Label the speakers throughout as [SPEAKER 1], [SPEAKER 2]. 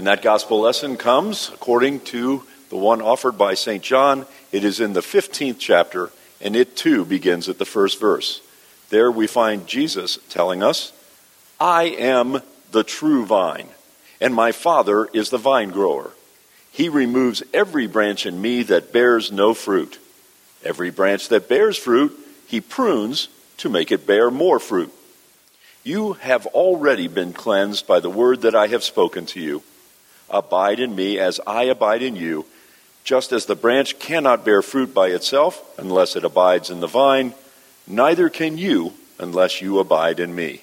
[SPEAKER 1] And that gospel lesson comes according to the one offered by St. John. It is in the 15th chapter, and it too begins at the first verse. There we find Jesus telling us, I am the true vine, and my Father is the vine grower. He removes every branch in me that bears no fruit. Every branch that bears fruit, he prunes to make it bear more fruit. You have already been cleansed by the word that I have spoken to you. Abide in me as I abide in you. Just as the branch cannot bear fruit by itself unless it abides in the vine, neither can you unless you abide in me.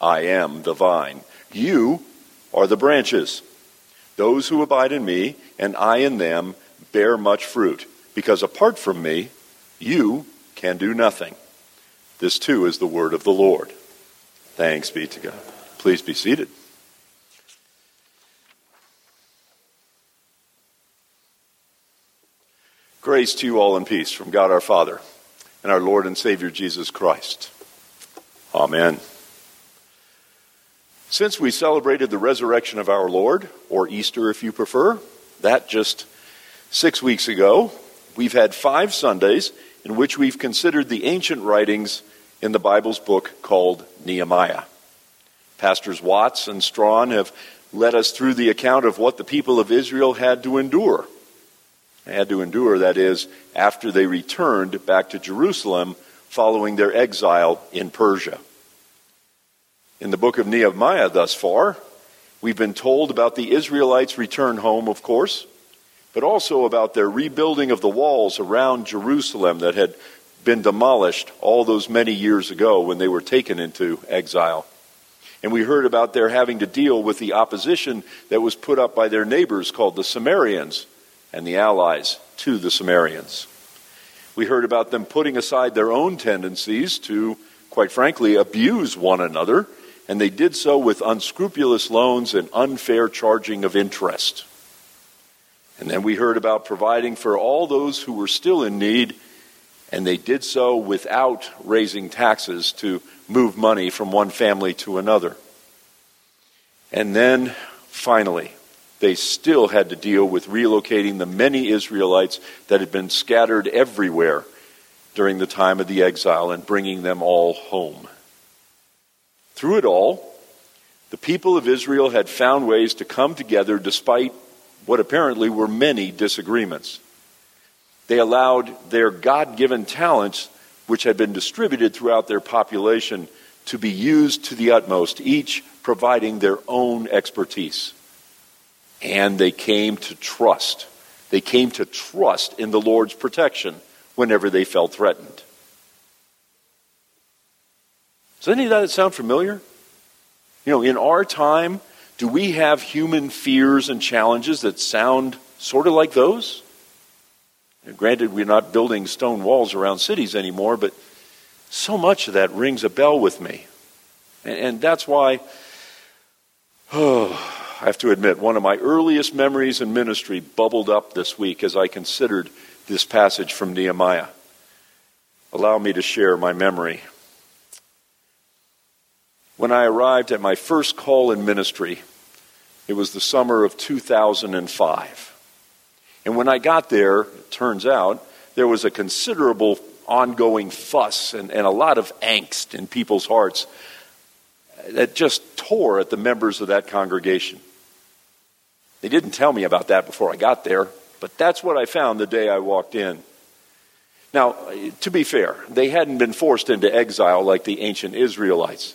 [SPEAKER 1] I am the vine. You are the branches. Those who abide in me and I in them bear much fruit, because apart from me, you can do nothing. This too is the word of the Lord. Thanks be to God. Please be seated. Grace to you all in peace from God our Father and our Lord and Savior Jesus Christ. Amen. Since we celebrated the resurrection of our Lord, or Easter if you prefer, that just six weeks ago, we've had five Sundays in which we've considered the ancient writings in the Bible's book called Nehemiah. Pastors Watts and Strawn have led us through the account of what the people of Israel had to endure had to endure, that is, after they returned back to Jerusalem following their exile in Persia. In the book of Nehemiah thus far, we've been told about the Israelites' return home, of course, but also about their rebuilding of the walls around Jerusalem that had been demolished all those many years ago when they were taken into exile. And we heard about their having to deal with the opposition that was put up by their neighbors called the Samaritans and the allies to the Samaritans. We heard about them putting aside their own tendencies to, quite frankly, abuse one another, and they did so with unscrupulous loans and unfair charging of interest. And then we heard about providing for all those who were still in need, and they did so without raising taxes to move money from one family to another. And then, finally, they still had to deal with relocating the many Israelites that had been scattered everywhere during the time of the exile and bringing them all home. Through it all, the people of Israel had found ways to come together despite what apparently were many disagreements. They allowed their God given talents, which had been distributed throughout their population, to be used to the utmost, each providing their own expertise. And they came to trust. They came to trust in the Lord's protection whenever they felt threatened. Does any of that sound familiar? You know, in our time, do we have human fears and challenges that sound sort of like those? Granted, we're not building stone walls around cities anymore, but so much of that rings a bell with me. And, and that's why, oh, I have to admit, one of my earliest memories in ministry bubbled up this week as I considered this passage from Nehemiah. Allow me to share my memory. When I arrived at my first call in ministry, it was the summer of 2005. And when I got there, it turns out, there was a considerable ongoing fuss and, and a lot of angst in people's hearts that just tore at the members of that congregation. They didn't tell me about that before I got there, but that's what I found the day I walked in. Now, to be fair, they hadn't been forced into exile like the ancient Israelites.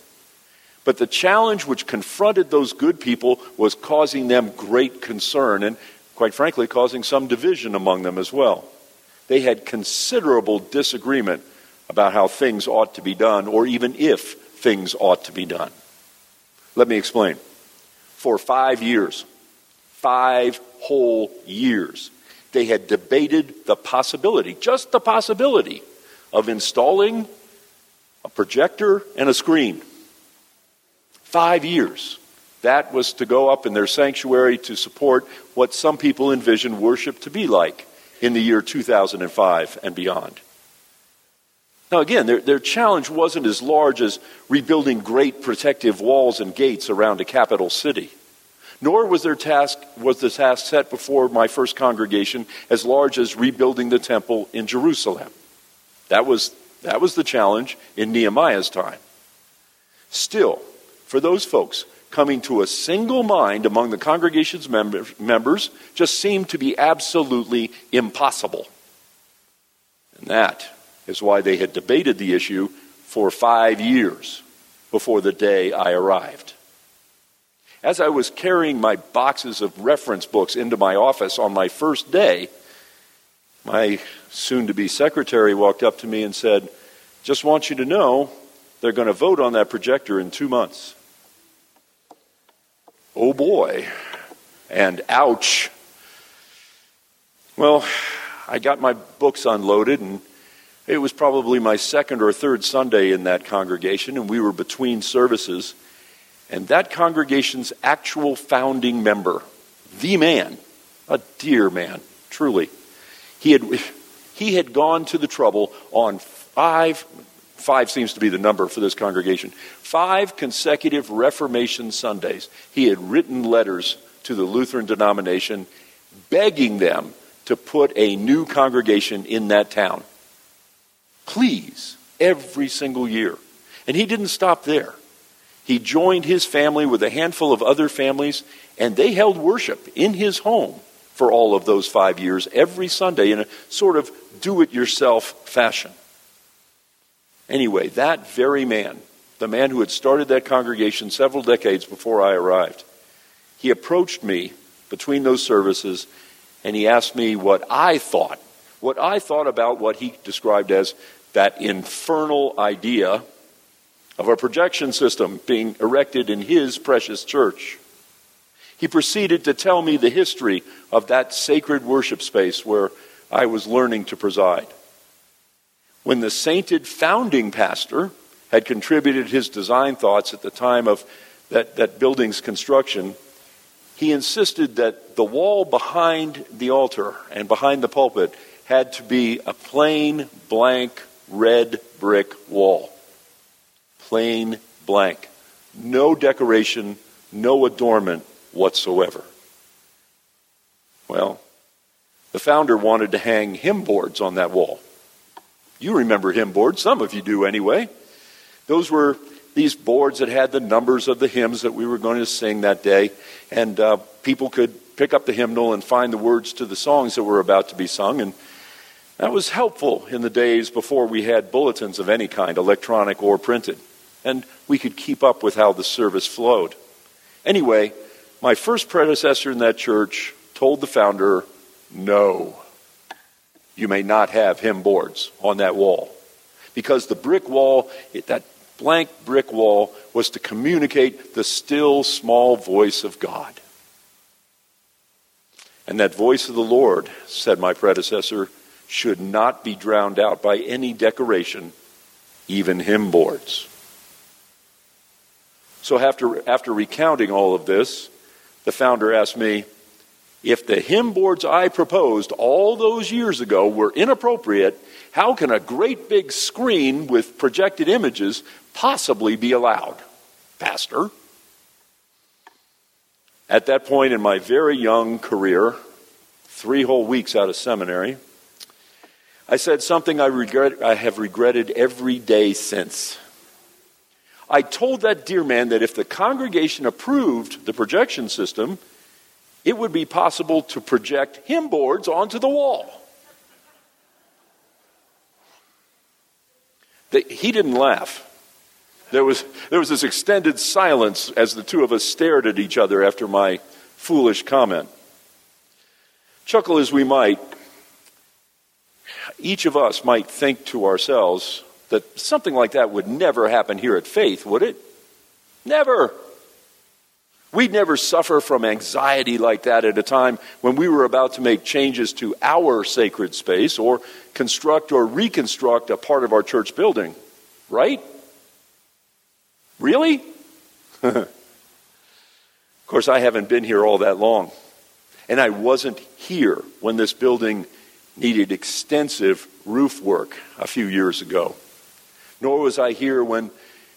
[SPEAKER 1] But the challenge which confronted those good people was causing them great concern and, quite frankly, causing some division among them as well. They had considerable disagreement about how things ought to be done, or even if things ought to be done. Let me explain. For five years, five whole years, they had debated the possibility, just the possibility, of installing a projector and a screen. Five years. That was to go up in their sanctuary to support what some people envision worship to be like in the year 2005 and beyond. Now, again, their, their challenge wasn't as large as rebuilding great protective walls and gates around a capital city. Nor was their task was the task set before my first congregation as large as rebuilding the temple in Jerusalem. That was that was the challenge in Nehemiah's time. Still, for those folks, coming to a single mind among the congregation's members just seemed to be absolutely impossible. And that is why they had debated the issue for five years before the day I arrived. As I was carrying my boxes of reference books into my office on my first day, my soon to be secretary walked up to me and said, Just want you to know they're going to vote on that projector in two months. Oh boy. And ouch. Well, I got my books unloaded, and it was probably my second or third Sunday in that congregation, and we were between services. And that congregation's actual founding member, the man, a dear man, truly, he had, he had gone to the trouble on five, five seems to be the number for this congregation, five consecutive Reformation Sundays. He had written letters to the Lutheran denomination begging them to put a new congregation in that town. Please, every single year. And he didn't stop there. He joined his family with a handful of other families, and they held worship in his home for all of those five years, every Sunday, in a sort of do it yourself fashion. Anyway, that very man, the man who had started that congregation several decades before I arrived, he approached me between those services and he asked me what I thought, what I thought about what he described as that infernal idea of a projection system being erected in his precious church. He proceeded to tell me the history of that sacred worship space where I was learning to preside. When the sainted founding pastor had contributed his design thoughts at the time of that, that building's construction, he insisted that the wall behind the altar and behind the pulpit had to be a plain, blank, red brick wall plain blank. No decoration, no adornment whatsoever. Well, the founder wanted to hang hymn boards on that wall. You remember hymn boards, some of you do anyway. Those were these boards that had the numbers of the hymns that we were going to sing that day, and uh, people could pick up the hymnal and find the words to the songs that were about to be sung. And that was helpful in the days before we had bulletins of any kind, electronic or printed and we could keep up with how the service flowed. Anyway, my first predecessor in that church told the founder, no, you may not have hymn boards on that wall. Because the brick wall, that blank brick wall, was to communicate the still small voice of God. And that voice of the Lord, said my predecessor, should not be drowned out by any decoration, even hymn boards. So after, after recounting all of this, the founder asked me, if the hymn boards I proposed all those years ago were inappropriate, how can a great big screen with projected images possibly be allowed? Pastor. At that point in my very young career, three whole weeks out of seminary, I said something I, regret, I have regretted every day since. I told that dear man that if the congregation approved the projection system, it would be possible to project hymn boards onto the wall. he didn't laugh. There was, there was this extended silence as the two of us stared at each other after my foolish comment. Chuckle as we might, each of us might think to ourselves, that something like that would never happen here at Faith, would it? Never. We'd never suffer from anxiety like that at a time when we were about to make changes to our sacred space or construct or reconstruct a part of our church building. Right? Really? of course, I haven't been here all that long. And I wasn't here when this building needed extensive roof work a few years ago nor was I here when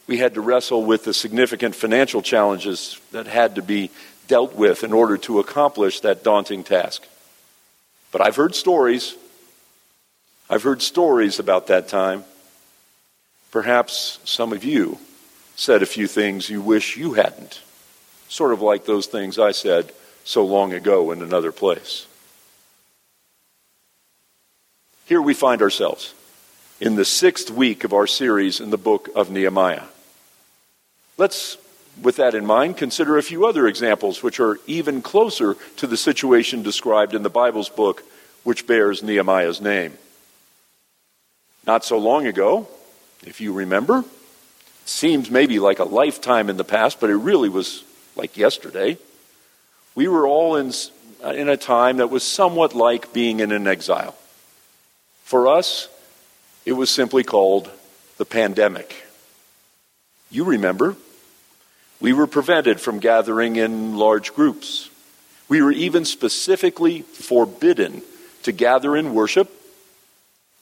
[SPEAKER 1] we had to wrestle with the significant financial challenges that had to be dealt with in order to accomplish that daunting task. But I've heard stories. I've heard stories about that time. Perhaps some of you said a few things you wish you hadn't, sort of like those things I said so long ago in another place. Here we find ourselves in the sixth week of our series in the book of Nehemiah. Let's, with that in mind, consider a few other examples which are even closer to the situation described in the Bible's book, which bears Nehemiah's name. Not so long ago, if you remember, seems maybe like a lifetime in the past, but it really was like yesterday. We were all in, in a time that was somewhat like being in an exile. For us, it was simply called the pandemic. You remember, we were prevented from gathering in large groups. We were even specifically forbidden to gather in worship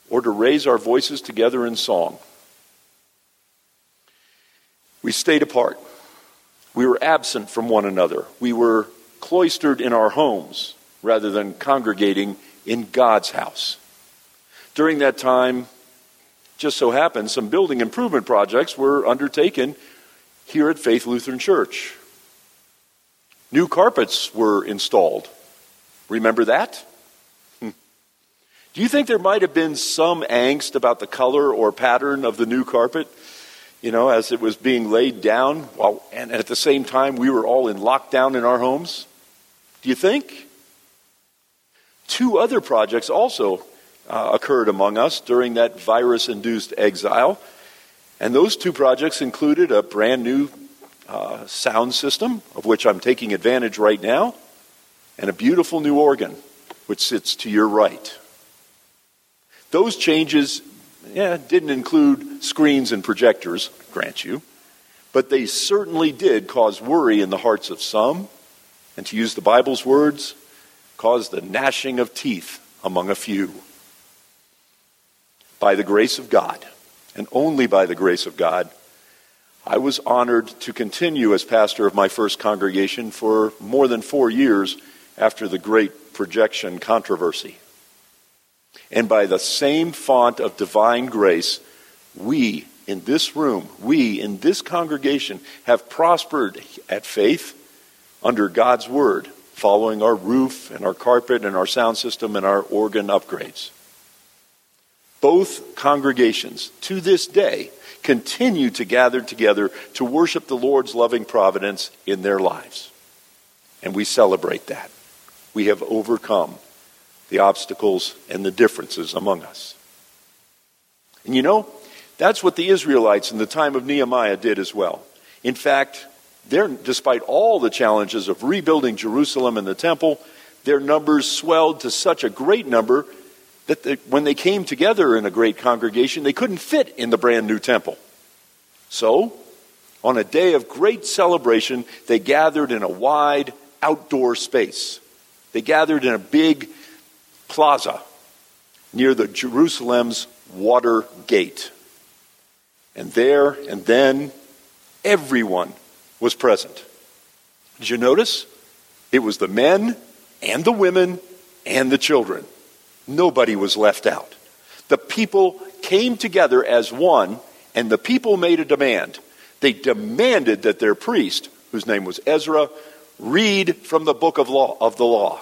[SPEAKER 1] or to raise our voices together in song. We stayed apart. We were absent from one another. We were cloistered in our homes rather than congregating in God's house. During that time, just so happened, some building improvement projects were undertaken here at Faith Lutheran Church. New carpets were installed. Remember that? Hmm. Do you think there might have been some angst about the color or pattern of the new carpet? You know, as it was being laid down, while, and at the same time we were all in lockdown in our homes? Do you think? Two other projects also uh, occurred among us during that virus induced exile. And those two projects included a brand new uh, sound system, of which I'm taking advantage right now, and a beautiful new organ, which sits to your right. Those changes yeah, didn't include screens and projectors, grant you, but they certainly did cause worry in the hearts of some, and to use the Bible's words, caused the gnashing of teeth among a few by the grace of God, and only by the grace of God, I was honored to continue as pastor of my first congregation for more than four years after the great projection controversy. And by the same font of divine grace, we in this room, we in this congregation have prospered at faith under God's word, following our roof and our carpet and our sound system and our organ upgrades both congregations to this day continue to gather together to worship the Lord's loving providence in their lives. And we celebrate that. We have overcome the obstacles and the differences among us. And you know, that's what the Israelites in the time of Nehemiah did as well. In fact, despite all the challenges of rebuilding Jerusalem and the temple, their numbers swelled to such a great number that they, when they came together in a great congregation, they couldn't fit in the brand new temple. So, on a day of great celebration, they gathered in a wide outdoor space. They gathered in a big plaza near the Jerusalem's water gate. And there and then, everyone was present. Did you notice? It was the men and the women and the children. Nobody was left out. The people came together as one, and the people made a demand. They demanded that their priest, whose name was Ezra, read from the book of law of the law.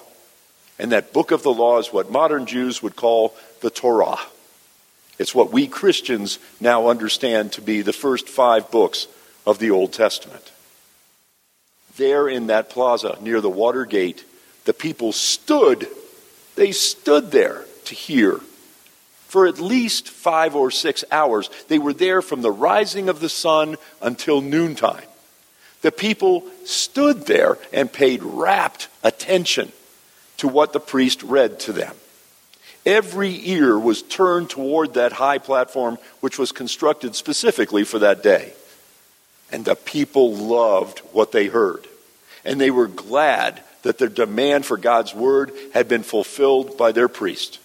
[SPEAKER 1] And that book of the law is what modern Jews would call the Torah. It's what we Christians now understand to be the first five books of the Old Testament. There in that plaza near the water gate, the people stood they stood there to hear. For at least five or six hours, they were there from the rising of the sun until noontime. The people stood there and paid rapt attention to what the priest read to them. Every ear was turned toward that high platform, which was constructed specifically for that day. And the people loved what they heard. And they were glad that their demand for God's word had been fulfilled by their priest.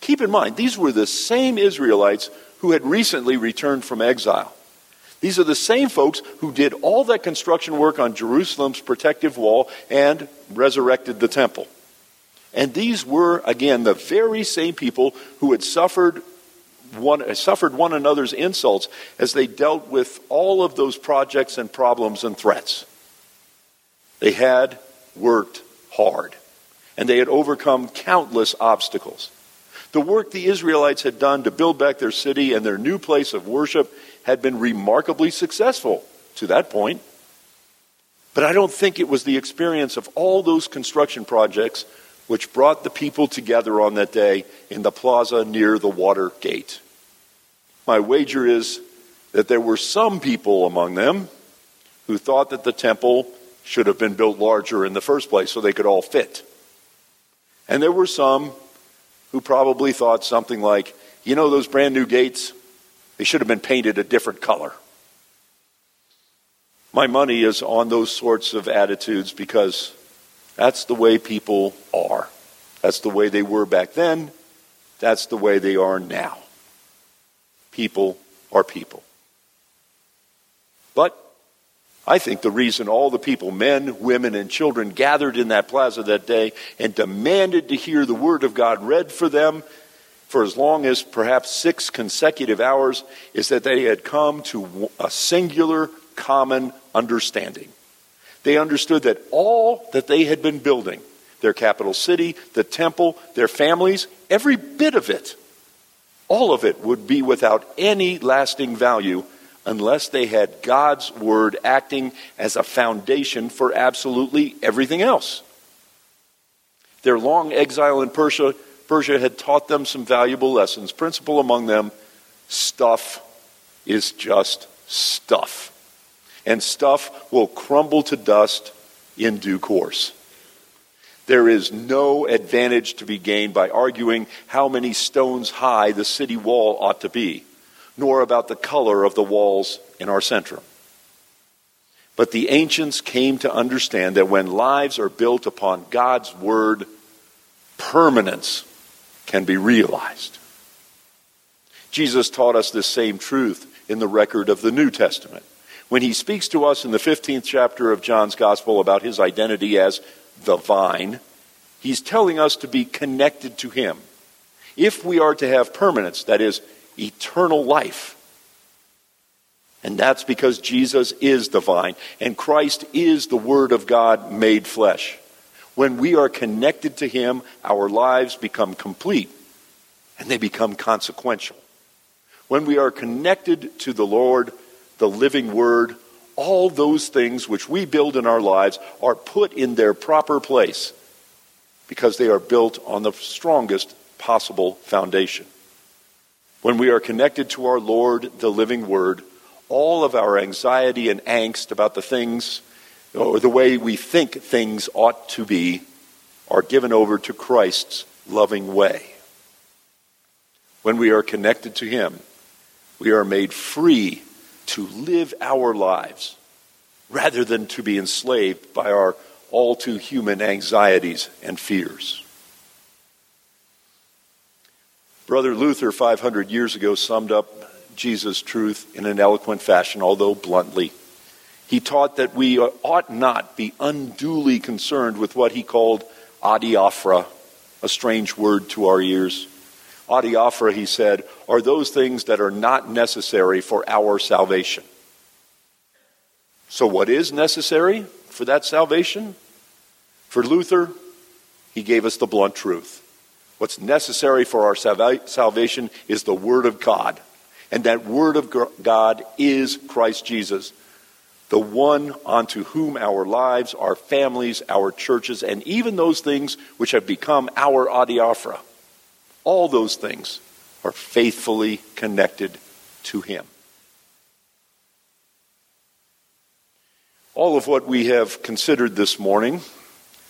[SPEAKER 1] Keep in mind, these were the same Israelites who had recently returned from exile. These are the same folks who did all that construction work on Jerusalem's protective wall and resurrected the temple. And these were, again, the very same people who had suffered one, suffered one another's insults as they dealt with all of those projects and problems and threats. They had worked hard, and they had overcome countless obstacles. The work the Israelites had done to build back their city and their new place of worship had been remarkably successful to that point. But I don't think it was the experience of all those construction projects which brought the people together on that day in the plaza near the water gate. My wager is that there were some people among them who thought that the temple should have been built larger in the first place so they could all fit. And there were some who probably thought something like, you know, those brand new gates, they should have been painted a different color. My money is on those sorts of attitudes because that's the way people are. That's the way they were back then. That's the way they are now. People are people. But I think the reason all the people, men, women, and children, gathered in that plaza that day and demanded to hear the Word of God read for them for as long as perhaps six consecutive hours is that they had come to a singular common understanding. They understood that all that they had been building, their capital city, the temple, their families, every bit of it, all of it would be without any lasting value unless they had God's word acting as a foundation for absolutely everything else. Their long exile in Persia, Persia had taught them some valuable lessons. Principal among them stuff is just stuff and stuff will crumble to dust in due course. There is no advantage to be gained by arguing how many stones high the city wall ought to be, nor about the color of the walls in our centrum. But the ancients came to understand that when lives are built upon God's word, permanence can be realized. Jesus taught us this same truth in the record of the New Testament when he speaks to us in the 15th chapter of John's Gospel about his identity as the vine, he's telling us to be connected to him. If we are to have permanence, that is, eternal life. And that's because Jesus is the vine, and Christ is the Word of God made flesh. When we are connected to Him, our lives become complete and they become consequential. When we are connected to the Lord, the living word, all those things which we build in our lives are put in their proper place because they are built on the strongest possible foundation. When we are connected to our Lord, the living word, all of our anxiety and angst about the things or the way we think things ought to be are given over to Christ's loving way. When we are connected to Him, we are made free to live our lives rather than to be enslaved by our all too human anxieties and fears. Brother Luther, 500 years ago, summed up Jesus' truth in an eloquent fashion, although bluntly. He taught that we ought not be unduly concerned with what he called adiaphora, a strange word to our ears. Adiaphora, he said, are those things that are not necessary for our salvation. So, what is necessary for that salvation? For Luther, he gave us the blunt truth. What's necessary for our salvation is the Word of God. And that Word of God is Christ Jesus, the one unto whom our lives, our families, our churches, and even those things which have become our adiaphora all those things are faithfully connected to Him. All of what we have considered this morning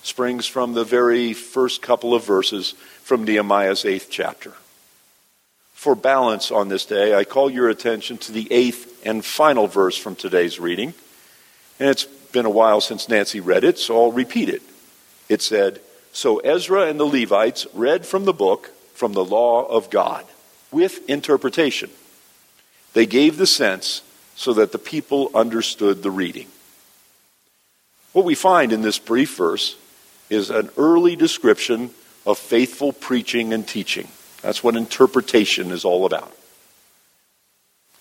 [SPEAKER 1] springs from the very first couple of verses from Nehemiah's eighth chapter. For balance on this day, I call your attention to the eighth and final verse from today's reading. And it's been a while since Nancy read it, so I'll repeat it. It said, So Ezra and the Levites read from the book from the law of God with interpretation. They gave the sense so that the people understood the reading. What we find in this brief verse is an early description of faithful preaching and teaching. That's what interpretation is all about.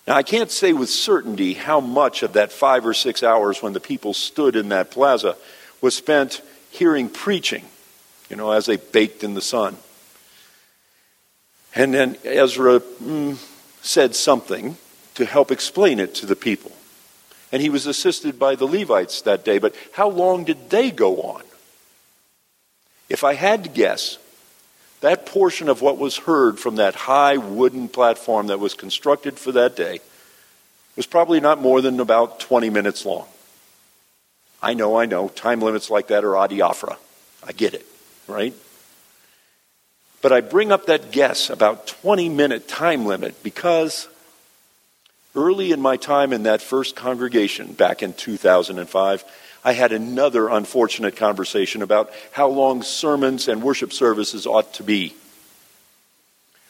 [SPEAKER 1] Now, I can't say with certainty how much of that five or six hours when the people stood in that plaza was spent hearing preaching, you know, as they baked in the sun. And then Ezra mm, said something to help explain it to the people. And he was assisted by the Levites that day. But how long did they go on? If I had to guess, that portion of what was heard from that high wooden platform that was constructed for that day was probably not more than about 20 minutes long. I know, I know, time limits like that are adiaphora. I get it, right? But I bring up that guess about 20 minute time limit because early in my time in that first congregation back in 2005, I had another unfortunate conversation about how long sermons and worship services ought to be.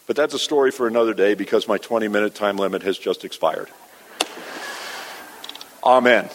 [SPEAKER 1] But that's a story for another day because my 20 minute time limit has just expired. Amen.